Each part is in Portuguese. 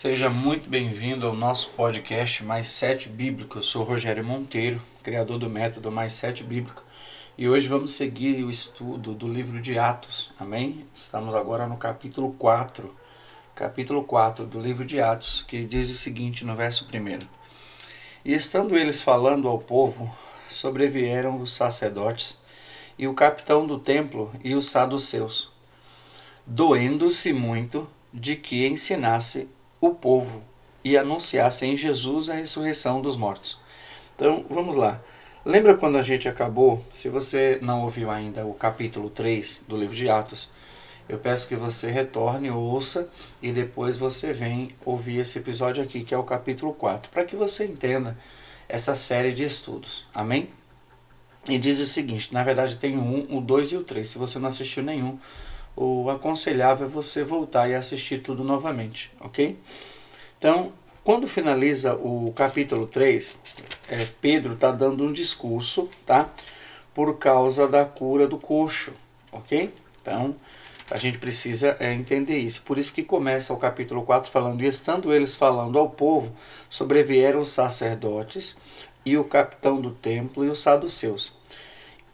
Seja muito bem-vindo ao nosso podcast Mais Sete Bíblico. Eu sou Rogério Monteiro, criador do método Mais Sete Bíblico. E hoje vamos seguir o estudo do livro de Atos, amém? Estamos agora no capítulo 4, capítulo 4 do livro de Atos, que diz o seguinte no verso 1. E estando eles falando ao povo, sobrevieram os sacerdotes e o capitão do templo e os saduceus, doendo-se muito de que ensinasse o povo e anunciasse em Jesus a ressurreição dos mortos. Então, vamos lá. Lembra quando a gente acabou? Se você não ouviu ainda o capítulo 3 do livro de Atos, eu peço que você retorne, ouça e depois você vem ouvir esse episódio aqui, que é o capítulo 4, para que você entenda essa série de estudos. Amém? E diz o seguinte: na verdade, tem 1, o 2 e o 3. Se você não assistiu nenhum, o aconselhável é você voltar e assistir tudo novamente, ok? Então, quando finaliza o capítulo 3, é, Pedro está dando um discurso, tá? Por causa da cura do coxo, ok? Então, a gente precisa é, entender isso. Por isso que começa o capítulo 4 falando, e estando eles falando ao povo, sobrevieram os sacerdotes e o capitão do templo e os saduceus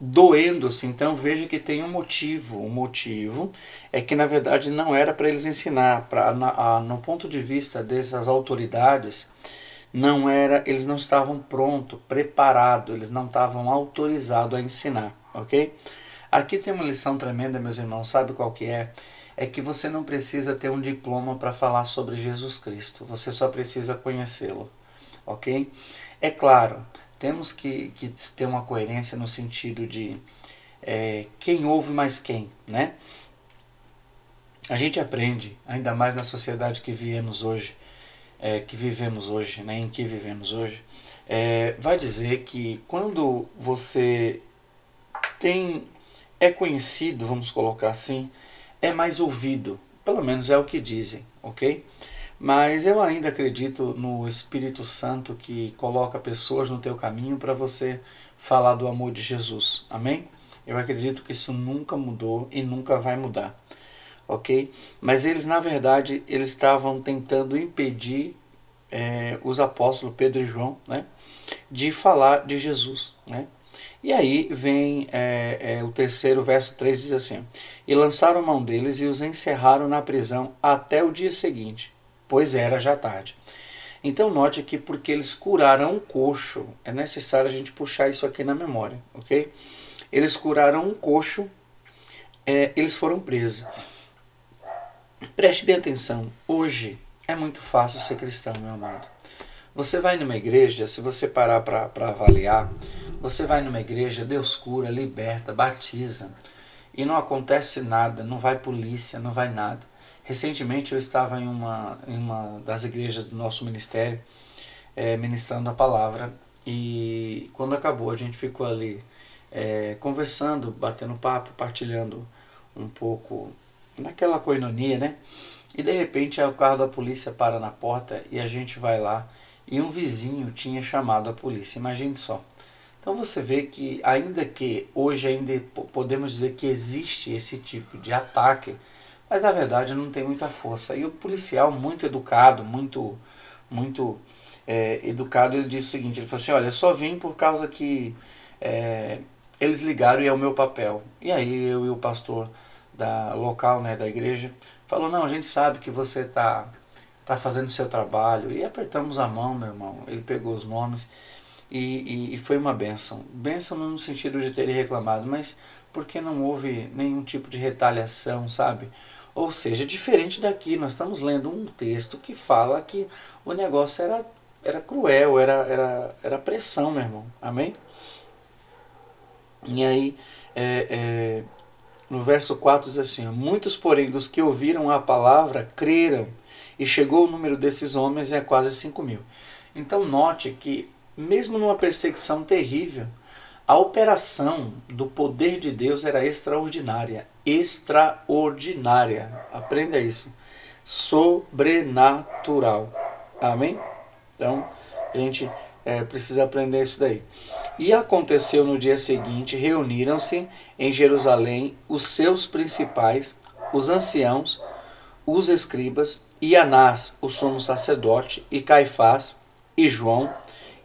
doendo-se. Então veja que tem um motivo. O motivo é que na verdade não era para eles ensinar. Pra, na, a, no ponto de vista dessas autoridades, não era, eles não estavam prontos, preparados, eles não estavam autorizados a ensinar, ok? Aqui tem uma lição tremenda, meus irmãos. Sabe qual que é? É que você não precisa ter um diploma para falar sobre Jesus Cristo. Você só precisa conhecê-lo, ok? É claro temos que, que ter uma coerência no sentido de é, quem ouve mais quem, né? A gente aprende, ainda mais na sociedade que vivemos hoje, é, que vivemos hoje, né, em que vivemos hoje, é, vai dizer que quando você tem é conhecido, vamos colocar assim, é mais ouvido, pelo menos é o que dizem, ok? Mas eu ainda acredito no Espírito Santo que coloca pessoas no teu caminho para você falar do amor de Jesus. Amém? Eu acredito que isso nunca mudou e nunca vai mudar. Ok? Mas eles, na verdade, eles estavam tentando impedir é, os apóstolos Pedro e João né, de falar de Jesus. Né? E aí vem é, é, o terceiro verso 3 diz assim: E lançaram mão deles e os encerraram na prisão até o dia seguinte pois era já tarde. Então note que porque eles curaram um coxo, é necessário a gente puxar isso aqui na memória, ok? Eles curaram um coxo, é, eles foram presos. Preste bem atenção, hoje é muito fácil ser cristão, meu amado. Você vai numa igreja, se você parar para avaliar, você vai numa igreja, Deus cura, liberta, batiza, e não acontece nada, não vai polícia, não vai nada. Recentemente eu estava em uma, em uma das igrejas do nosso ministério, é, ministrando a palavra, e quando acabou a gente ficou ali é, conversando, batendo papo, partilhando um pouco naquela coinonia, né? E de repente o carro da polícia para na porta e a gente vai lá e um vizinho tinha chamado a polícia. Imagine só. Então você vê que ainda que hoje ainda podemos dizer que existe esse tipo de ataque mas na verdade não tem muita força. E o policial, muito educado, muito, muito é, educado, ele disse o seguinte: ele falou assim, olha, eu só vim por causa que é, eles ligaram e é o meu papel. E aí eu e o pastor da local, né, da igreja, falou: não, a gente sabe que você está tá fazendo seu trabalho. E apertamos a mão, meu irmão. Ele pegou os nomes. E, e, e, foi uma benção. Benção no sentido de ter reclamado, mas porque não houve nenhum tipo de retaliação, sabe? Ou seja, diferente daqui, nós estamos lendo um texto que fala que o negócio era, era cruel, era, era, era pressão, meu irmão. Amém? E aí, é, é, no verso 4 diz assim: Muitos, porém, dos que ouviram a palavra creram, e chegou o número desses homens a quase 5 mil. Então, note que, mesmo numa perseguição terrível, a operação do poder de Deus era extraordinária. Extraordinária. Aprenda isso. Sobrenatural. Amém? Então, a gente é, precisa aprender isso daí. E aconteceu no dia seguinte: reuniram-se em Jerusalém os seus principais, os anciãos, os escribas e Anás, o sumo sacerdote, e Caifás, e João,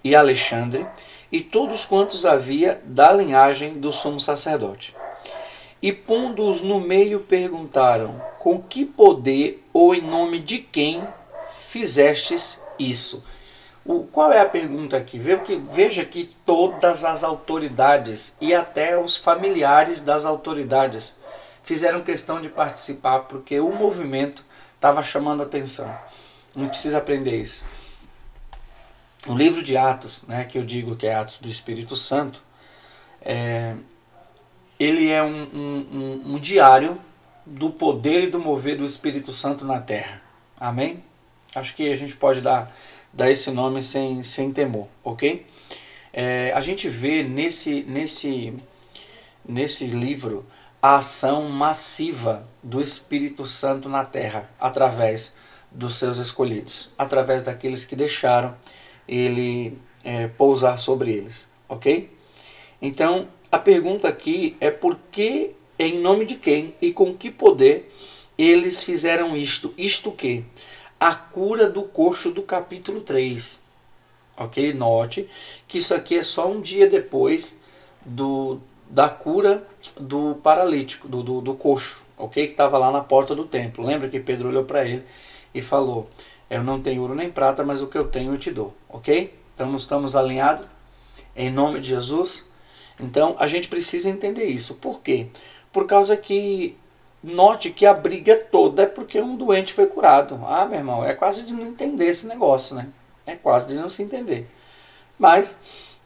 e Alexandre, e todos quantos havia da linhagem do sumo sacerdote. E pondo-os no meio, perguntaram: Com que poder ou em nome de quem fizestes isso? O, qual é a pergunta aqui? Veja que, veja que todas as autoridades e até os familiares das autoridades fizeram questão de participar porque o movimento estava chamando atenção. Não precisa aprender isso. O livro de Atos, né, que eu digo que é Atos do Espírito Santo, é, ele é um, um, um, um diário do poder e do mover do Espírito Santo na Terra. Amém? Acho que a gente pode dar, dar esse nome sem, sem temor, ok? É, a gente vê nesse, nesse, nesse livro a ação massiva do Espírito Santo na Terra através dos seus escolhidos, através daqueles que deixaram ele é, pousar sobre eles, ok? Então, a pergunta aqui é por que, em nome de quem e com que poder eles fizeram isto? Isto que? A cura do coxo do capítulo 3. Ok? Note que isso aqui é só um dia depois do, da cura do paralítico, do, do, do coxo, ok? Que estava lá na porta do templo. Lembra que Pedro olhou para ele e falou: Eu não tenho ouro nem prata, mas o que eu tenho eu te dou, ok? Então estamos alinhados? Em nome de Jesus? Então a gente precisa entender isso. Por quê? Por causa que note que a briga toda é porque um doente foi curado. Ah, meu irmão, é quase de não entender esse negócio, né? É quase de não se entender. Mas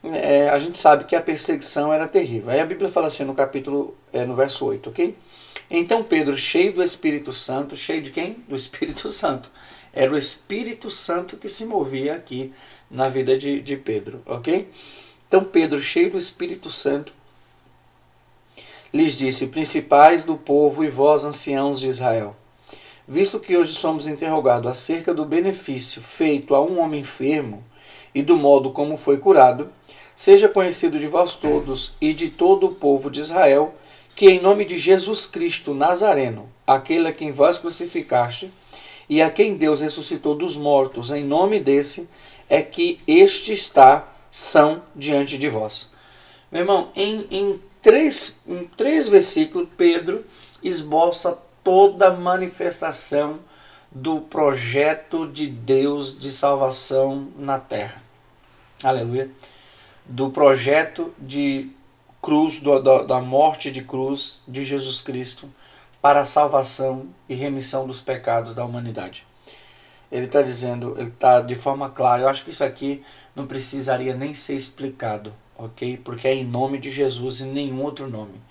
é, a gente sabe que a perseguição era terrível. Aí a Bíblia fala assim no capítulo, é, no verso 8, ok? Então Pedro, cheio do Espírito Santo, cheio de quem? Do Espírito Santo. Era o Espírito Santo que se movia aqui na vida de, de Pedro, ok? Então Pedro, cheio do Espírito Santo, lhes disse: Principais do povo e vós, anciãos de Israel, visto que hoje somos interrogados acerca do benefício feito a um homem enfermo e do modo como foi curado, seja conhecido de vós todos e de todo o povo de Israel que, em nome de Jesus Cristo Nazareno, aquele a quem vós crucificaste e a quem Deus ressuscitou dos mortos, em nome desse, é que este está são diante de vós. Meu irmão, em, em, três, em três versículos, Pedro esboça toda a manifestação do projeto de Deus de salvação na terra. Aleluia. Do projeto de cruz, do, da, morte de cruz de Jesus Cristo para a salvação e remissão dos pecados da humanidade. Ele está dizendo, ele está de forma clara. Eu acho que isso aqui não precisaria nem ser explicado, ok? Porque é em nome de Jesus e nenhum outro nome.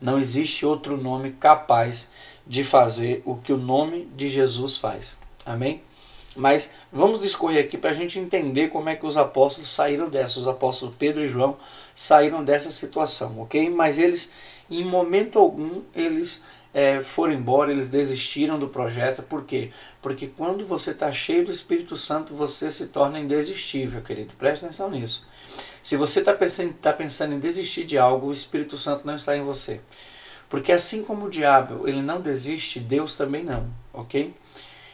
Não existe outro nome capaz de fazer o que o nome de Jesus faz. Amém? Mas vamos discorrer aqui para a gente entender como é que os apóstolos saíram dessa. Os apóstolos Pedro e João saíram dessa situação, ok? Mas eles, em momento algum, eles é, foram embora, eles desistiram do projeto. Por quê? Porque quando você está cheio do Espírito Santo, você se torna indesistível, querido. Preste atenção nisso. Se você está pensando, tá pensando em desistir de algo, o Espírito Santo não está em você. Porque assim como o diabo ele não desiste, Deus também não, ok?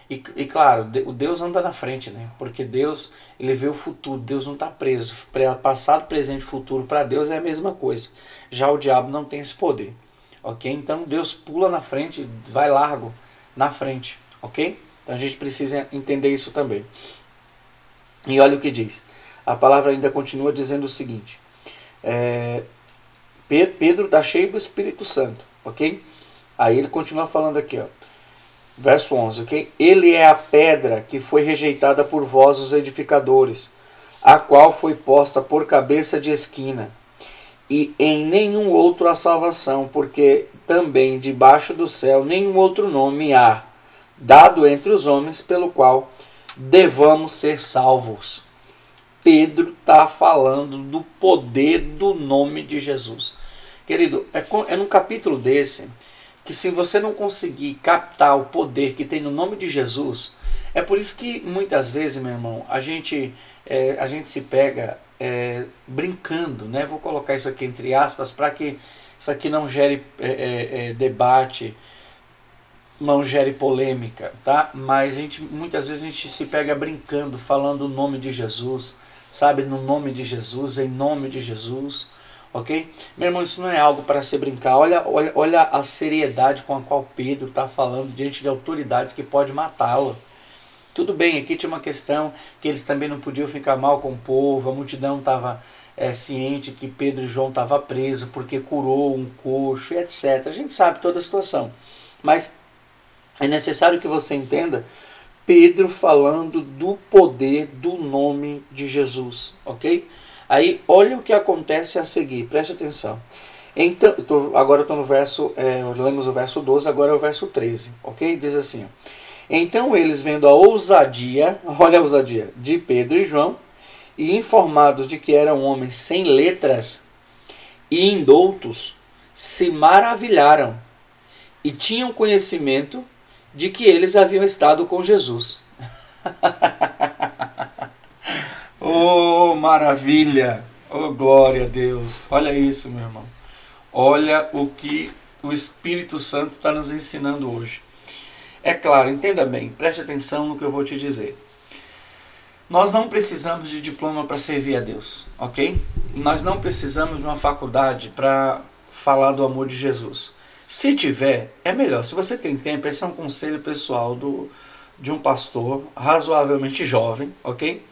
E, e, claro, o Deus anda na frente, né? Porque Deus, ele vê o futuro, Deus não está preso. Passado, presente e futuro para Deus é a mesma coisa. Já o diabo não tem esse poder. Ok? Então Deus pula na frente, vai largo na frente. Ok? Então a gente precisa entender isso também. E olha o que diz. A palavra ainda continua dizendo o seguinte: é, Pedro está cheio do Espírito Santo. Ok? Aí ele continua falando aqui, ó. Verso 11, ok? Ele é a pedra que foi rejeitada por vós, os edificadores, a qual foi posta por cabeça de esquina e em nenhum outro a salvação, porque também debaixo do céu nenhum outro nome há, dado entre os homens, pelo qual devamos ser salvos. Pedro está falando do poder do nome de Jesus. Querido, é, é num capítulo desse que se você não conseguir captar o poder que tem no nome de Jesus, é por isso que muitas vezes, meu irmão, a gente, é, a gente se pega é, brincando, né? Vou colocar isso aqui entre aspas para que isso aqui não gere é, é, é, debate. não gere polêmica, tá? Mas a gente, muitas vezes a gente se pega brincando, falando o nome de Jesus, sabe? No nome de Jesus, em nome de Jesus, ok? Meu irmão, isso não é algo para se brincar. Olha, olha, olha a seriedade com a qual Pedro está falando diante de autoridades que pode matá-lo. Tudo bem, aqui tinha uma questão que eles também não podiam ficar mal com o povo, a multidão estava é, ciente que Pedro e João estavam presos porque curou um coxo, etc. A gente sabe toda a situação. Mas é necessário que você entenda Pedro falando do poder do nome de Jesus, ok? Aí olha o que acontece a seguir, preste atenção. Então, tô, agora estou no verso, é, lemos o verso 12, agora é o verso 13, ok? Diz assim: Então eles, vendo a ousadia, olha a ousadia, de Pedro e João, e informados de que eram homens sem letras e indoutos, se maravilharam e tinham conhecimento de que eles haviam estado com Jesus. oh, maravilha! Oh, glória a Deus! Olha isso, meu irmão. Olha o que o Espírito Santo está nos ensinando hoje. É claro, entenda bem, preste atenção no que eu vou te dizer. Nós não precisamos de diploma para servir a Deus, ok? Nós não precisamos de uma faculdade para falar do amor de Jesus. Se tiver, é melhor. Se você tem tempo, esse é um conselho pessoal do, de um pastor razoavelmente jovem, ok?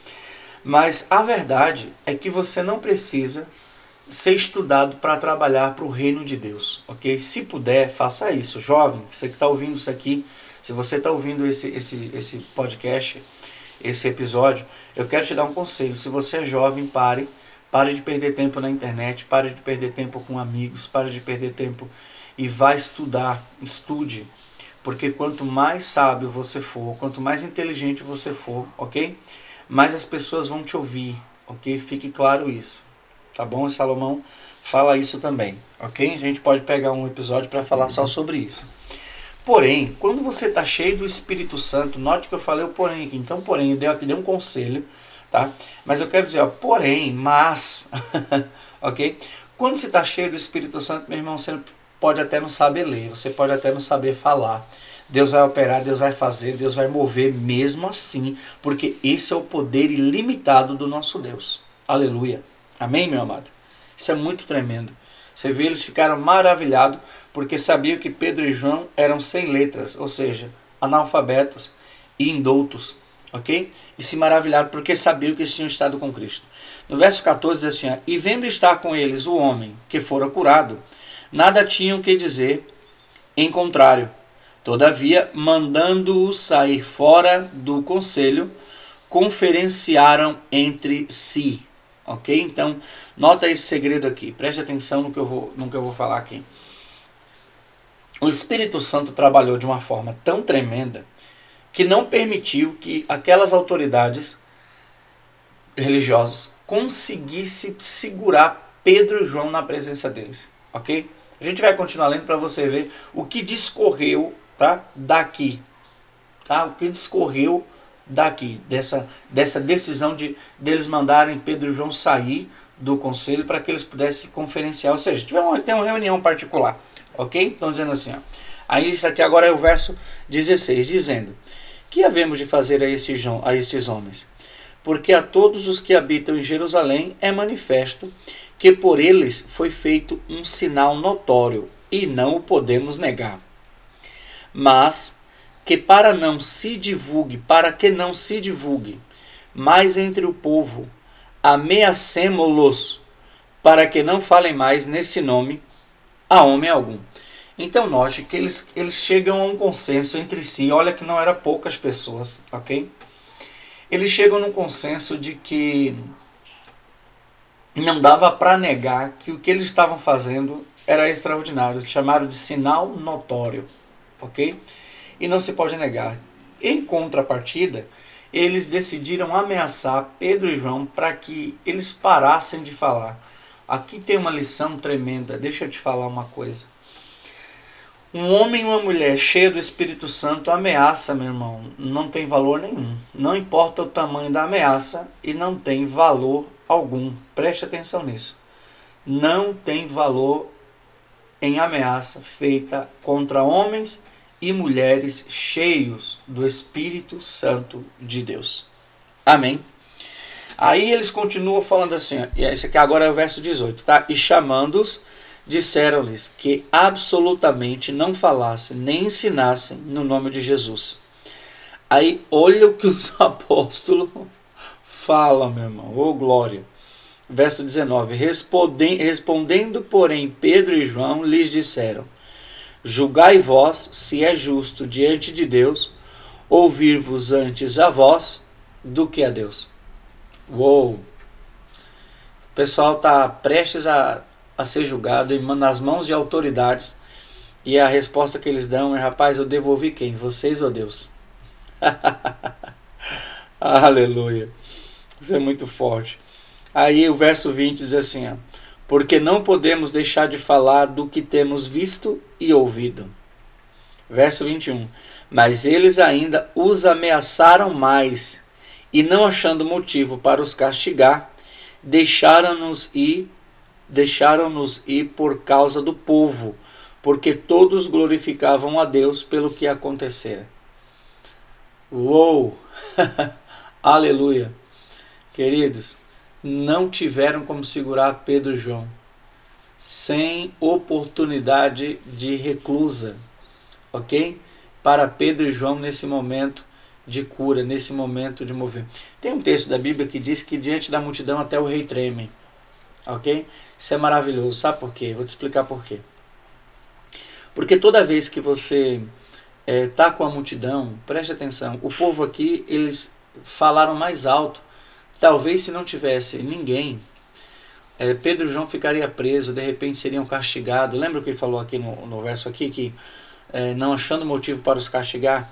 Mas a verdade é que você não precisa ser estudado para trabalhar para o reino de Deus, ok? Se puder, faça isso. Jovem, você que está ouvindo isso aqui, se você está ouvindo esse, esse, esse podcast, esse episódio, eu quero te dar um conselho. Se você é jovem, pare. Pare de perder tempo na internet, pare de perder tempo com amigos, pare de perder tempo e vá estudar, estude. Porque quanto mais sábio você for, quanto mais inteligente você for, ok? Mais as pessoas vão te ouvir, ok? Fique claro isso. Tá bom? Salomão fala isso também, ok? A gente pode pegar um episódio para falar só sobre isso. Porém, quando você está cheio do Espírito Santo, note que eu falei o porém aqui. Então, porém, eu dei aqui dei um conselho, tá? Mas eu quero dizer, ó, porém, mas, ok? Quando você está cheio do Espírito Santo, meu irmão, você pode até não saber ler, você pode até não saber falar. Deus vai operar, Deus vai fazer, Deus vai mover mesmo assim, porque esse é o poder ilimitado do nosso Deus. Aleluia. Amém, meu amado? Isso é muito tremendo. Você vê, eles ficaram maravilhados porque sabiam que Pedro e João eram sem letras, ou seja, analfabetos e indoutos, ok? E se maravilharam porque sabiam que eles tinham estado com Cristo. No verso 14 diz assim: E vendo estar com eles o homem que fora curado, nada tinham que dizer em contrário. Todavia, mandando-o sair fora do conselho, conferenciaram entre si. Ok? Então, nota esse segredo aqui. Preste atenção no que eu vou, no que eu vou falar aqui. O Espírito Santo trabalhou de uma forma tão tremenda que não permitiu que aquelas autoridades religiosas conseguissem segurar Pedro e João na presença deles. Ok? A gente vai continuar lendo para você ver o que discorreu tá? daqui. Tá? O que discorreu daqui, dessa, dessa decisão de deles mandarem Pedro e João sair do conselho para que eles pudessem conferenciar. Ou seja, tiver uma, tem uma reunião particular. Ok? Estão dizendo assim. Ó. Aí isso aqui agora é o verso 16, dizendo: Que havemos de fazer a, esse, a estes homens? Porque a todos os que habitam em Jerusalém é manifesto que por eles foi feito um sinal notório, e não o podemos negar. Mas que para não se divulgue, para que não se divulgue, mais entre o povo, ameacemo-los, para que não falem mais nesse nome a homem algum. Então note que eles, eles chegam a um consenso entre si, olha que não era poucas pessoas, ok? Eles chegam num consenso de que não dava para negar que o que eles estavam fazendo era extraordinário. Chamaram de sinal notório, ok? E não se pode negar. Em contrapartida, eles decidiram ameaçar Pedro e João para que eles parassem de falar. Aqui tem uma lição tremenda. Deixa eu te falar uma coisa. Um homem e uma mulher cheia do Espírito Santo ameaça, meu irmão, não tem valor nenhum. Não importa o tamanho da ameaça e não tem valor algum. Preste atenção nisso. Não tem valor em ameaça feita contra homens e mulheres cheios do Espírito Santo de Deus. Amém. Aí eles continuam falando assim, e esse aqui agora é o verso 18, tá? E chamando-os, disseram-lhes que absolutamente não falassem nem ensinassem no nome de Jesus. Aí olha o que os apóstolos falam, meu irmão. Ô oh, glória. Verso 19: Respondendo, porém, Pedro e João lhes disseram: Julgai vós se é justo diante de Deus ouvir-vos antes a vós do que a Deus. Uou! O pessoal está prestes a, a ser julgado nas mãos de autoridades e a resposta que eles dão é: rapaz, eu devolvi quem? Vocês ou Deus? Aleluia! Isso é muito forte. Aí o verso 20 diz assim: ó, Porque não podemos deixar de falar do que temos visto e ouvido. Verso 21. Mas eles ainda os ameaçaram mais, e não achando motivo para os castigar, deixaram-nos ir, deixaram-nos ir por causa do povo, porque todos glorificavam a Deus pelo que acontecera. Uou! Aleluia! Queridos, não tiveram como segurar Pedro e João, sem oportunidade de reclusa, ok? Para Pedro e João nesse momento de cura, nesse momento de mover. Tem um texto da Bíblia que diz que diante da multidão até o rei treme, ok? Isso é maravilhoso, sabe por quê? Vou te explicar por quê. Porque toda vez que você está é, com a multidão, preste atenção, o povo aqui, eles falaram mais alto Talvez se não tivesse ninguém, é, Pedro e João ficaria preso, de repente seriam castigados. Lembra o que ele falou aqui no, no verso aqui que é, não achando motivo para os castigar,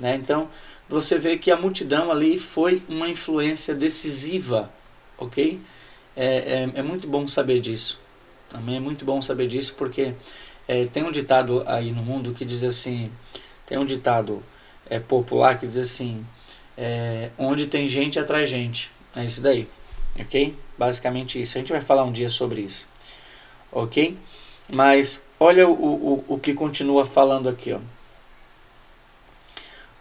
né? Então você vê que a multidão ali foi uma influência decisiva, ok? É, é, é muito bom saber disso. Também é muito bom saber disso porque é, tem um ditado aí no mundo que diz assim, tem um ditado é, popular que diz assim, é, onde tem gente atrai gente. É isso daí, ok? Basicamente isso. A gente vai falar um dia sobre isso, ok? Mas olha o, o, o que continua falando aqui, ó.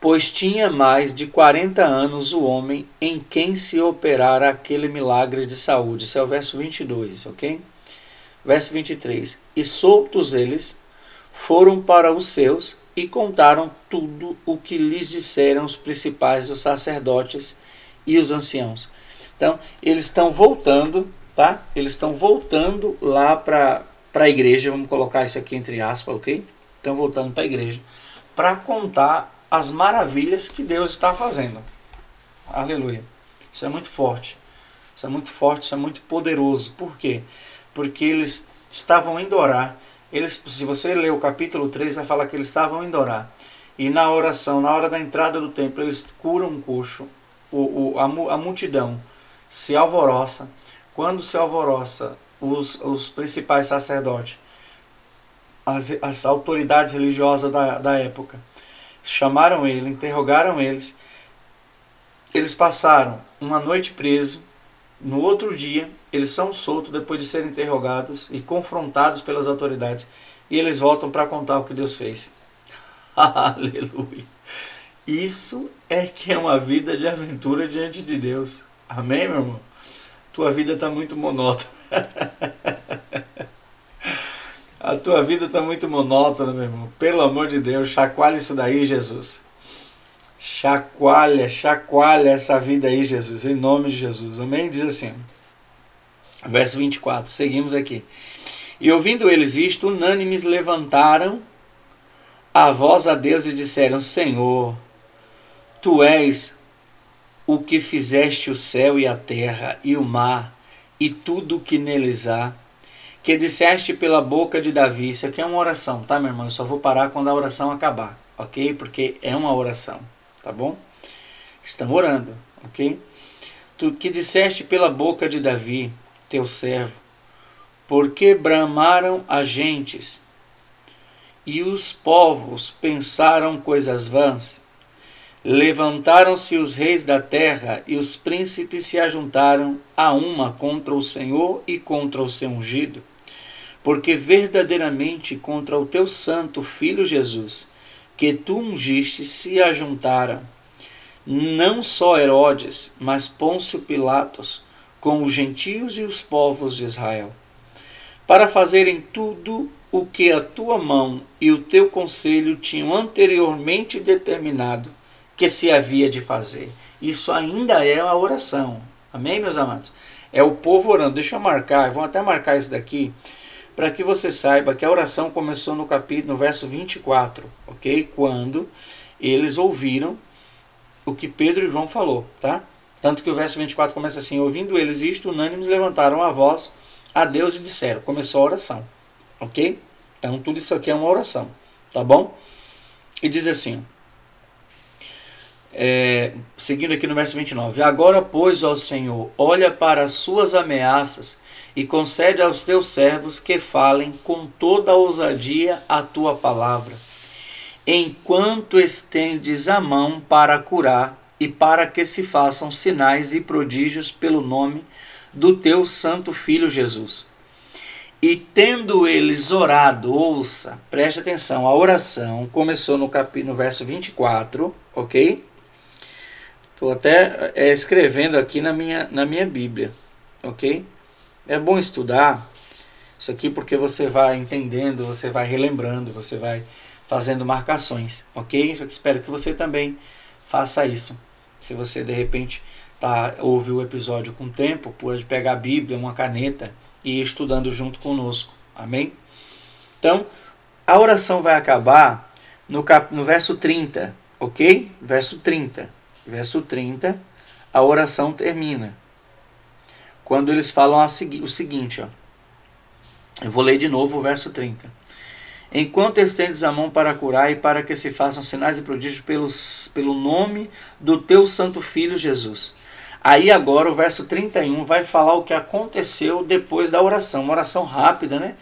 Pois tinha mais de 40 anos o homem em quem se operara aquele milagre de saúde. Isso é o verso 22, ok? Verso 23. E soltos eles, foram para os seus e contaram tudo o que lhes disseram os principais dos sacerdotes e os anciãos. Então, eles estão voltando, tá? Eles estão voltando lá para a igreja, vamos colocar isso aqui entre aspas, ok? Estão voltando para a igreja para contar as maravilhas que Deus está fazendo. Aleluia. Isso é muito forte. Isso é muito forte, isso é muito poderoso. Por quê? Porque eles estavam indo orar. Eles, se você ler o capítulo 3, vai falar que eles estavam indo orar. E na oração, na hora da entrada do templo, eles curam um coxo. O, o, a, a multidão se alvoroça. Quando se alvoroça, os, os principais sacerdotes, as, as autoridades religiosas da, da época, chamaram ele, interrogaram eles. Eles passaram uma noite preso. No outro dia, eles são soltos depois de serem interrogados e confrontados pelas autoridades. E eles voltam para contar o que Deus fez. Aleluia. Isso é que é uma vida de aventura diante de Deus. Amém, meu irmão? Tua vida está muito monótona. A tua vida está muito monótona, meu irmão. Pelo amor de Deus, chacoalha isso daí, Jesus. Chacoalha, chacoalha essa vida aí, Jesus. Em nome de Jesus. Amém? Diz assim. Verso 24. Seguimos aqui. E ouvindo eles isto, unânimes levantaram a voz a Deus e disseram: Senhor, tu és o que fizeste o céu e a terra e o mar e tudo o que neles há, que disseste pela boca de Davi. Isso aqui é uma oração, tá, meu irmão? Eu só vou parar quando a oração acabar, ok? Porque é uma oração, tá bom? Estão orando, ok? Tu que disseste pela boca de Davi, teu servo, porque bramaram as gentes e os povos pensaram coisas vãs Levantaram-se os reis da terra e os príncipes se ajuntaram a uma contra o Senhor e contra o seu ungido, porque verdadeiramente contra o teu santo filho Jesus que tu ungiste se ajuntaram. Não só Herodes, mas Pôncio Pilatos, com os gentios e os povos de Israel, para fazerem tudo o que a tua mão e o teu conselho tinham anteriormente determinado que se havia de fazer. Isso ainda é a oração. Amém, meus amados? É o povo orando. Deixa eu marcar, vou até marcar isso daqui, para que você saiba que a oração começou no capítulo, no verso 24, ok? Quando eles ouviram o que Pedro e João falou, tá? Tanto que o verso 24 começa assim: Ouvindo eles isto, unânimes levantaram a voz a Deus e disseram. Começou a oração, ok? Então tudo isso aqui é uma oração, tá bom? E diz assim: é, seguindo aqui no verso 29, Agora, pois, ó Senhor, olha para as suas ameaças e concede aos teus servos que falem com toda a ousadia a tua palavra, enquanto estendes a mão para curar e para que se façam sinais e prodígios pelo nome do teu santo filho Jesus. E tendo eles orado, ouça, preste atenção, a oração começou no, capítulo, no verso 24, ok? Estou até é, escrevendo aqui na minha, na minha Bíblia, ok? É bom estudar isso aqui porque você vai entendendo, você vai relembrando, você vai fazendo marcações, ok? Eu espero que você também faça isso. Se você de repente tá, ouve o episódio com tempo, pode pegar a Bíblia, uma caneta e ir estudando junto conosco, amém? Então, a oração vai acabar no, cap, no verso 30, ok? Verso 30 verso 30, a oração termina. Quando eles falam o seguinte, ó. Eu vou ler de novo o verso 30. Enquanto estendes a mão para curar e para que se façam sinais e prodígios pelos, pelo nome do teu santo filho Jesus. Aí agora o verso 31 vai falar o que aconteceu depois da oração. Uma oração rápida, né?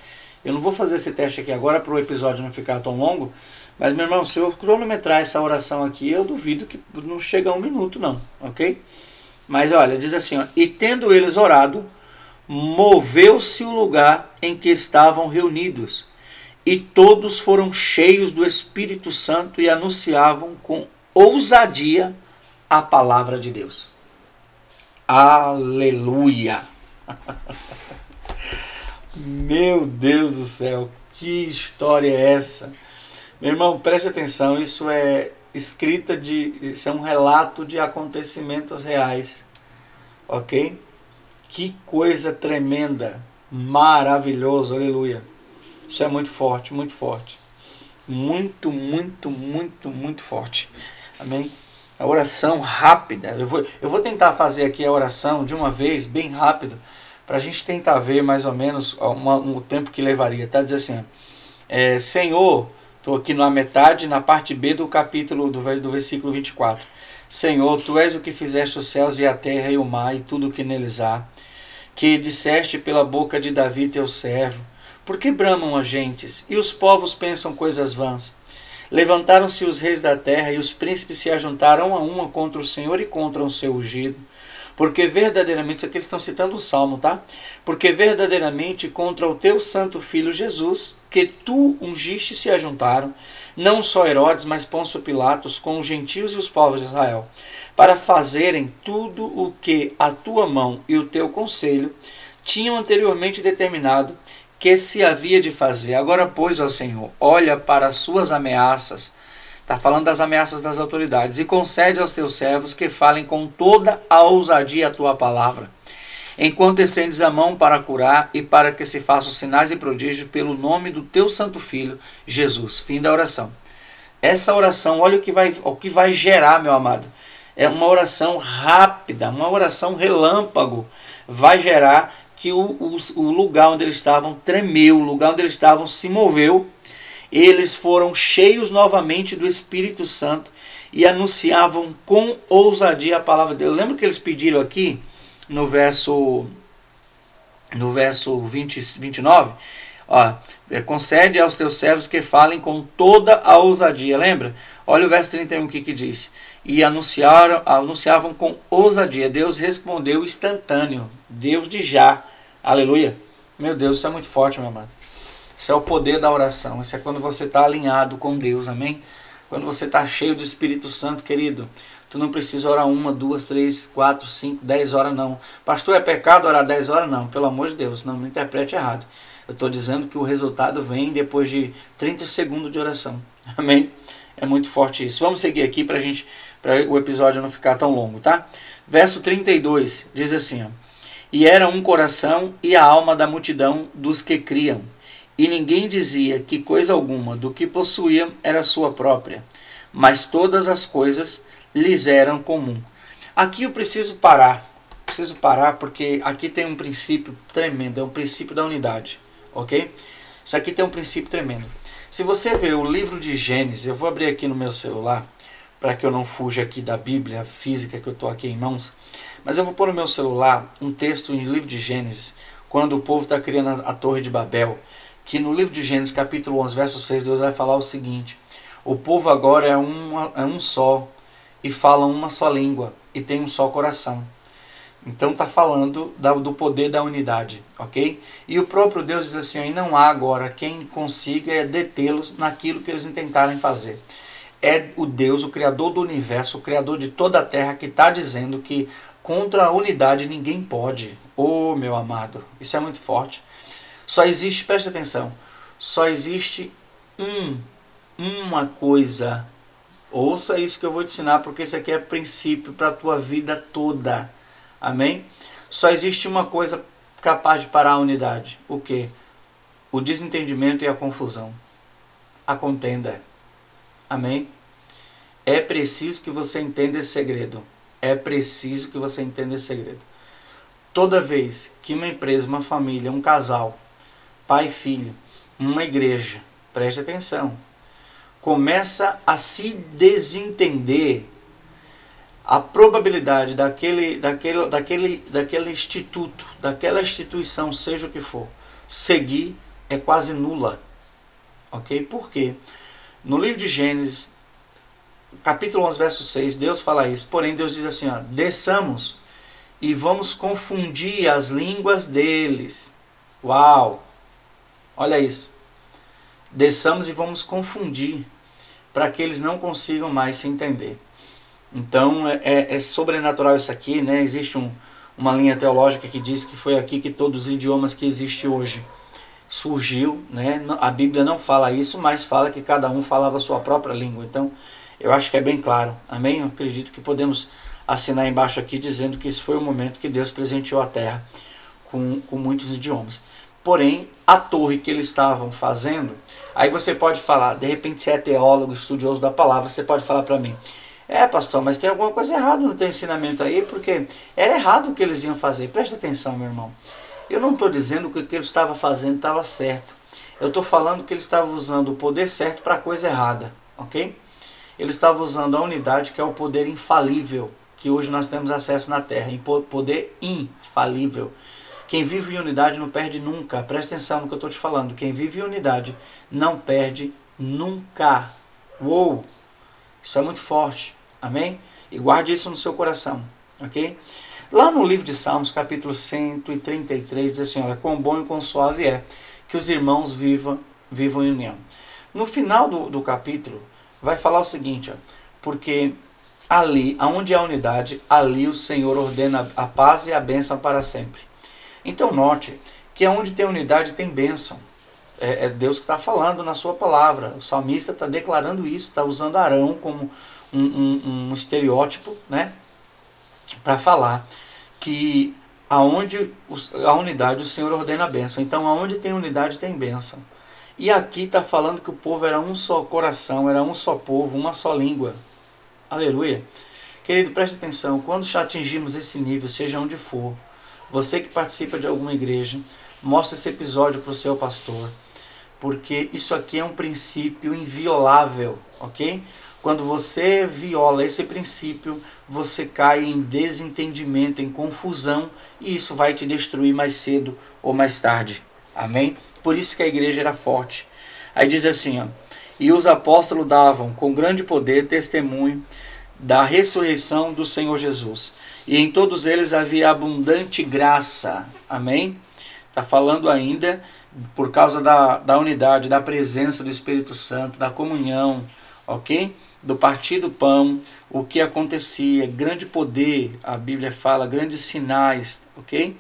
Eu não vou fazer esse teste aqui agora para o episódio não ficar tão longo, mas, meu irmão, se eu cronometrar essa oração aqui, eu duvido que não chega a um minuto, não, ok? Mas olha, diz assim: ó, E tendo eles orado, moveu-se o lugar em que estavam reunidos, e todos foram cheios do Espírito Santo e anunciavam com ousadia a palavra de Deus. Aleluia! Meu Deus do céu, que história é essa? Meu irmão, preste atenção, isso é escrita de. Isso é um relato de acontecimentos reais. Ok? Que coisa tremenda, maravilhoso, aleluia. Isso é muito forte, muito forte. Muito, muito, muito, muito forte. Amém? A oração rápida. Eu vou, eu vou tentar fazer aqui a oração de uma vez, bem rápido, para a gente tentar ver mais ou menos uma, um, o tempo que levaria. Tá? Diz assim: é, Senhor Estou aqui na metade, na parte B do capítulo do, do versículo 24. Senhor, tu és o que fizeste os céus e a terra e o mar e tudo o que neles há, que disseste pela boca de Davi teu servo. Por que bramam as gentes e os povos pensam coisas vãs? Levantaram-se os reis da terra e os príncipes se ajuntaram a uma contra o Senhor e contra o seu ungido. Porque verdadeiramente, isso aqui eles estão citando o Salmo, tá? Porque verdadeiramente contra o teu santo filho Jesus, que tu ungiste se ajuntaram, não só Herodes, mas Pôncio Pilatos, com os gentios e os povos de Israel, para fazerem tudo o que a tua mão e o teu conselho tinham anteriormente determinado que se havia de fazer. Agora, pois, ó Senhor, olha para as suas ameaças Está falando das ameaças das autoridades. E concede aos teus servos que falem com toda a ousadia a tua palavra, enquanto estendes a mão para curar e para que se façam sinais e prodígios pelo nome do teu santo filho, Jesus. Fim da oração. Essa oração, olha o que vai, o que vai gerar, meu amado. É uma oração rápida, uma oração relâmpago. Vai gerar que o, o, o lugar onde eles estavam tremeu, o lugar onde eles estavam se moveu eles foram cheios novamente do Espírito Santo e anunciavam com ousadia a palavra de Deus. Lembra que eles pediram aqui no verso no verso 20, 29? Ó, é, concede aos teus servos que falem com toda a ousadia. Lembra? Olha o verso 31 o que, que diz. E anunciaram, anunciavam com ousadia. Deus respondeu instantâneo. Deus de já. Aleluia. Meu Deus, isso é muito forte, meu amado. Isso é o poder da oração. Isso é quando você está alinhado com Deus, amém? Quando você está cheio do Espírito Santo, querido, tu não precisa orar uma, duas, três, quatro, cinco, dez horas, não. Pastor, é pecado orar dez horas? Não, pelo amor de Deus, não me interprete errado. Eu estou dizendo que o resultado vem depois de 30 segundos de oração. Amém? É muito forte isso. Vamos seguir aqui para gente, para o episódio não ficar tão longo, tá? Verso 32 diz assim: ó, E era um coração e a alma da multidão dos que criam. E ninguém dizia que coisa alguma do que possuía era sua própria, mas todas as coisas lhes eram comum. Aqui eu preciso parar. Preciso parar porque aqui tem um princípio tremendo, é o princípio da unidade ok? Isso aqui tem um princípio tremendo. Se você ver o livro de Gênesis, eu vou abrir aqui no meu celular, para que eu não fuja aqui da Bíblia física que eu estou aqui em mãos, mas eu vou pôr no meu celular um texto em livro de Gênesis, quando o povo está criando a Torre de Babel, que no livro de Gênesis, capítulo 11, verso 6, Deus vai falar o seguinte: O povo agora é, uma, é um só, e fala uma só língua, e tem um só coração. Então está falando do poder da unidade, ok? E o próprio Deus diz assim: não há agora quem consiga detê-los naquilo que eles intentarem fazer. É o Deus, o Criador do universo, o Criador de toda a terra, que está dizendo que contra a unidade ninguém pode. Oh, meu amado, isso é muito forte. Só existe, preste atenção, só existe um, uma coisa. Ouça isso que eu vou te ensinar, porque isso aqui é princípio para a tua vida toda Amém? Só existe uma coisa capaz de parar a unidade. O que? O desentendimento e a confusão. A contenda. Amém? É preciso que você entenda esse segredo. É preciso que você entenda esse segredo. Toda vez que uma empresa, uma família, um casal, pai e filho, uma igreja, preste atenção, começa a se desentender a probabilidade daquele, daquele, daquele, daquele instituto, daquela instituição, seja o que for, seguir é quase nula. Ok? Por quê? No livro de Gênesis, capítulo 11, verso 6, Deus fala isso. Porém, Deus diz assim: ó, desçamos e vamos confundir as línguas deles. Uau! Olha isso. Desçamos e vamos confundir para que eles não consigam mais se entender. Então é, é, é sobrenatural isso aqui, né? Existe um, uma linha teológica que diz que foi aqui que todos os idiomas que existem hoje surgiu, né? A Bíblia não fala isso, mas fala que cada um falava a sua própria língua. Então eu acho que é bem claro, amém? Eu acredito que podemos assinar embaixo aqui dizendo que esse foi o momento que Deus presenteou a terra com, com muitos idiomas. Porém, a torre que eles estavam fazendo, aí você pode falar, de repente você é teólogo, estudioso da palavra, você pode falar para mim, é, pastor, mas tem alguma coisa errada no teu ensinamento aí, porque era errado o que eles iam fazer. Presta atenção, meu irmão. Eu não estou dizendo que o que ele estava fazendo estava certo. Eu estou falando que ele estava usando o poder certo para a coisa errada, ok? Ele estava usando a unidade, que é o poder infalível, que hoje nós temos acesso na Terra, poder infalível. Quem vive em unidade não perde nunca. Presta atenção no que eu estou te falando. Quem vive em unidade não perde nunca. Uou! Isso é muito forte. Amém? E guarde isso no seu coração, ok? Lá no livro de Salmos, capítulo 133, diz assim: Olha, quão bom e quão suave é que os irmãos vivam, vivam em união. No final do, do capítulo, vai falar o seguinte: ó, porque ali, aonde há unidade, ali o Senhor ordena a paz e a bênção para sempre. Então, note que onde tem unidade tem bênção. É, é Deus que está falando na sua palavra. O salmista está declarando isso, está usando Arão como um, um, um estereótipo, né? Para falar que aonde a unidade o Senhor ordena a bênção. Então, aonde tem unidade tem bênção. E aqui está falando que o povo era um só coração, era um só povo, uma só língua. Aleluia. Querido, preste atenção. Quando já atingimos esse nível, seja onde for, você que participa de alguma igreja, mostre esse episódio para o seu pastor. Porque isso aqui é um princípio inviolável, ok? Quando você viola esse princípio, você cai em desentendimento, em confusão, e isso vai te destruir mais cedo ou mais tarde. Amém? Por isso que a igreja era forte. Aí diz assim, ó, e os apóstolos davam com grande poder testemunho da ressurreição do Senhor Jesus. E em todos eles havia abundante graça. Amém? Está falando ainda por causa da, da unidade, da presença do Espírito Santo, da comunhão, ok? Do partir do pão, o que acontecia, grande poder, a Bíblia fala, grandes sinais, ok?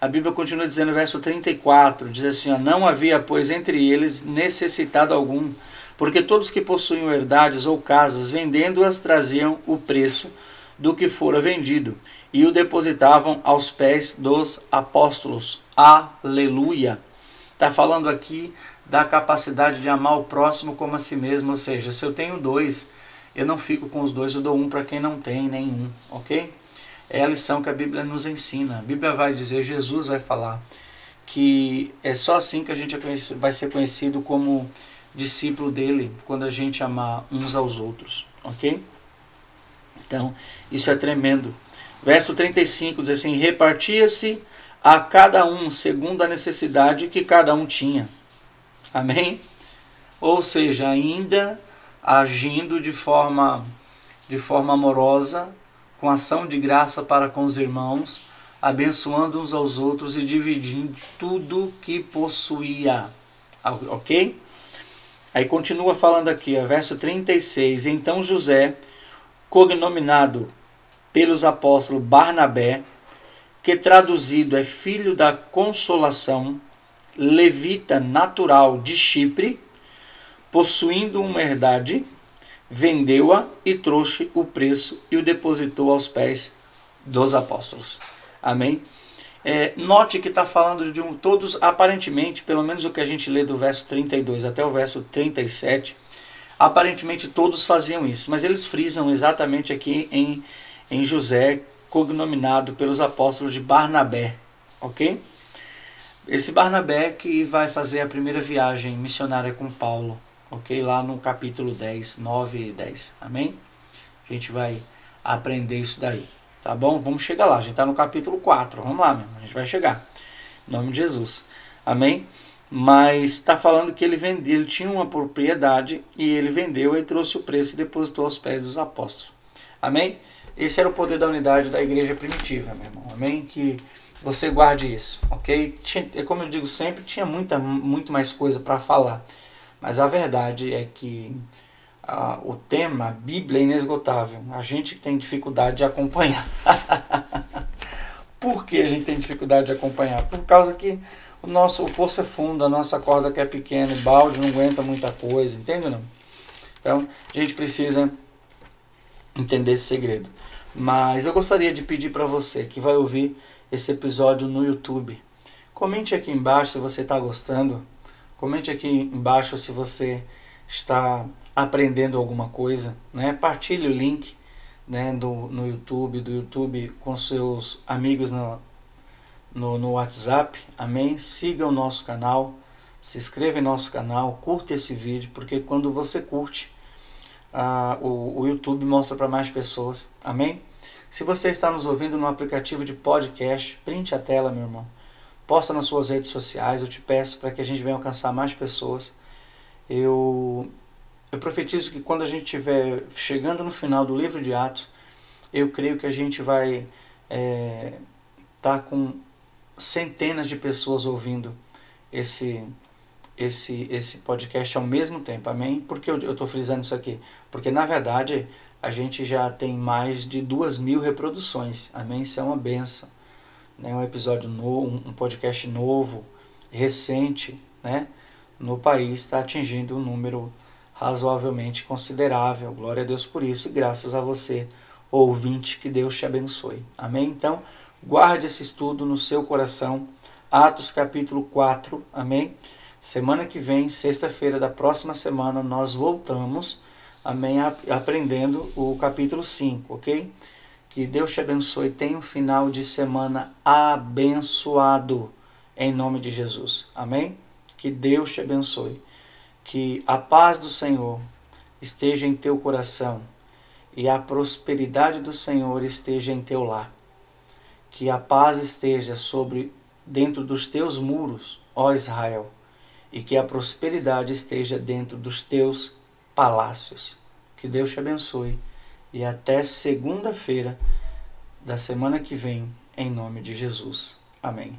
A Bíblia continua dizendo verso 34, diz assim, ó, não havia, pois, entre eles necessitado algum, porque todos que possuíam herdades ou casas, vendendo-as, traziam o preço do que fora vendido e o depositavam aos pés dos apóstolos. Aleluia! Está falando aqui da capacidade de amar o próximo como a si mesmo, ou seja, se eu tenho dois, eu não fico com os dois, eu dou um para quem não tem nenhum, ok? É a lição que a Bíblia nos ensina. A Bíblia vai dizer, Jesus vai falar, que é só assim que a gente vai ser conhecido como discípulo dele, quando a gente amar uns aos outros, ok? Então, isso é tremendo. Verso 35 diz assim: Repartia-se a cada um segundo a necessidade que cada um tinha. Amém? Ou seja, ainda agindo de forma de forma amorosa, com ação de graça para com os irmãos, abençoando uns aos outros e dividindo tudo que possuía. OK? Aí continua falando aqui, ó, verso 36. Então José, cognominado pelos apóstolos Barnabé, que traduzido é filho da consolação, levita natural de Chipre, possuindo uma herdade, vendeu-a e trouxe o preço e o depositou aos pés dos apóstolos. Amém? É, note que está falando de um, todos, aparentemente, pelo menos o que a gente lê do verso 32 até o verso 37, aparentemente todos faziam isso, mas eles frisam exatamente aqui em em José, cognominado pelos apóstolos de Barnabé, ok? Esse Barnabé que vai fazer a primeira viagem missionária com Paulo, ok? Lá no capítulo 10, 9 e 10, amém? A gente vai aprender isso daí, tá bom? Vamos chegar lá, a gente está no capítulo 4, vamos lá, meu, a gente vai chegar. Em nome de Jesus, amém? Mas está falando que ele vendeu, ele tinha uma propriedade e ele vendeu e trouxe o preço e depositou aos pés dos apóstolos, amém? Esse era o poder da unidade da igreja primitiva, meu irmão. Amém? Que você guarde isso, ok? Tinha, é como eu digo sempre, tinha muita, muito mais coisa para falar. Mas a verdade é que o tema, Bíblia, é inesgotável. A gente tem dificuldade de acompanhar. Por que a gente tem dificuldade de acompanhar? Por causa que o nosso o poço é fundo, a nossa corda que é pequena, o balde não aguenta muita coisa, entende não? Então, a gente precisa entender esse segredo. Mas eu gostaria de pedir para você que vai ouvir esse episódio no YouTube. Comente aqui embaixo se você está gostando. Comente aqui embaixo se você está aprendendo alguma coisa. Né? Partilhe o link né, do, no YouTube, do YouTube com seus amigos no, no, no WhatsApp. Amém? Siga o nosso canal. Se inscreva em nosso canal, curta esse vídeo, porque quando você curte, ah, o, o YouTube mostra para mais pessoas. Amém? Se você está nos ouvindo no aplicativo de podcast, printe a tela, meu irmão. Posta nas suas redes sociais, eu te peço para que a gente venha alcançar mais pessoas. Eu, eu profetizo que quando a gente estiver chegando no final do livro de Atos, eu creio que a gente vai estar é, tá com centenas de pessoas ouvindo esse esse, esse podcast ao mesmo tempo, amém? Por que eu estou frisando isso aqui? Porque na verdade a gente já tem mais de duas mil reproduções, amém? Isso é uma benção, né? Um episódio novo, um podcast novo, recente, né? No país está atingindo um número razoavelmente considerável. Glória a Deus por isso e graças a você, ouvinte, que Deus te abençoe, amém? Então, guarde esse estudo no seu coração, Atos capítulo 4, amém? Semana que vem, sexta-feira da próxima semana, nós voltamos, amém, aprendendo o capítulo 5, ok? Que Deus te abençoe. Tenha um final de semana abençoado, em nome de Jesus, amém? Que Deus te abençoe. Que a paz do Senhor esteja em teu coração e a prosperidade do Senhor esteja em teu lar. Que a paz esteja sobre dentro dos teus muros, ó Israel e que a prosperidade esteja dentro dos teus palácios. Que Deus te abençoe e até segunda-feira da semana que vem, em nome de Jesus. Amém.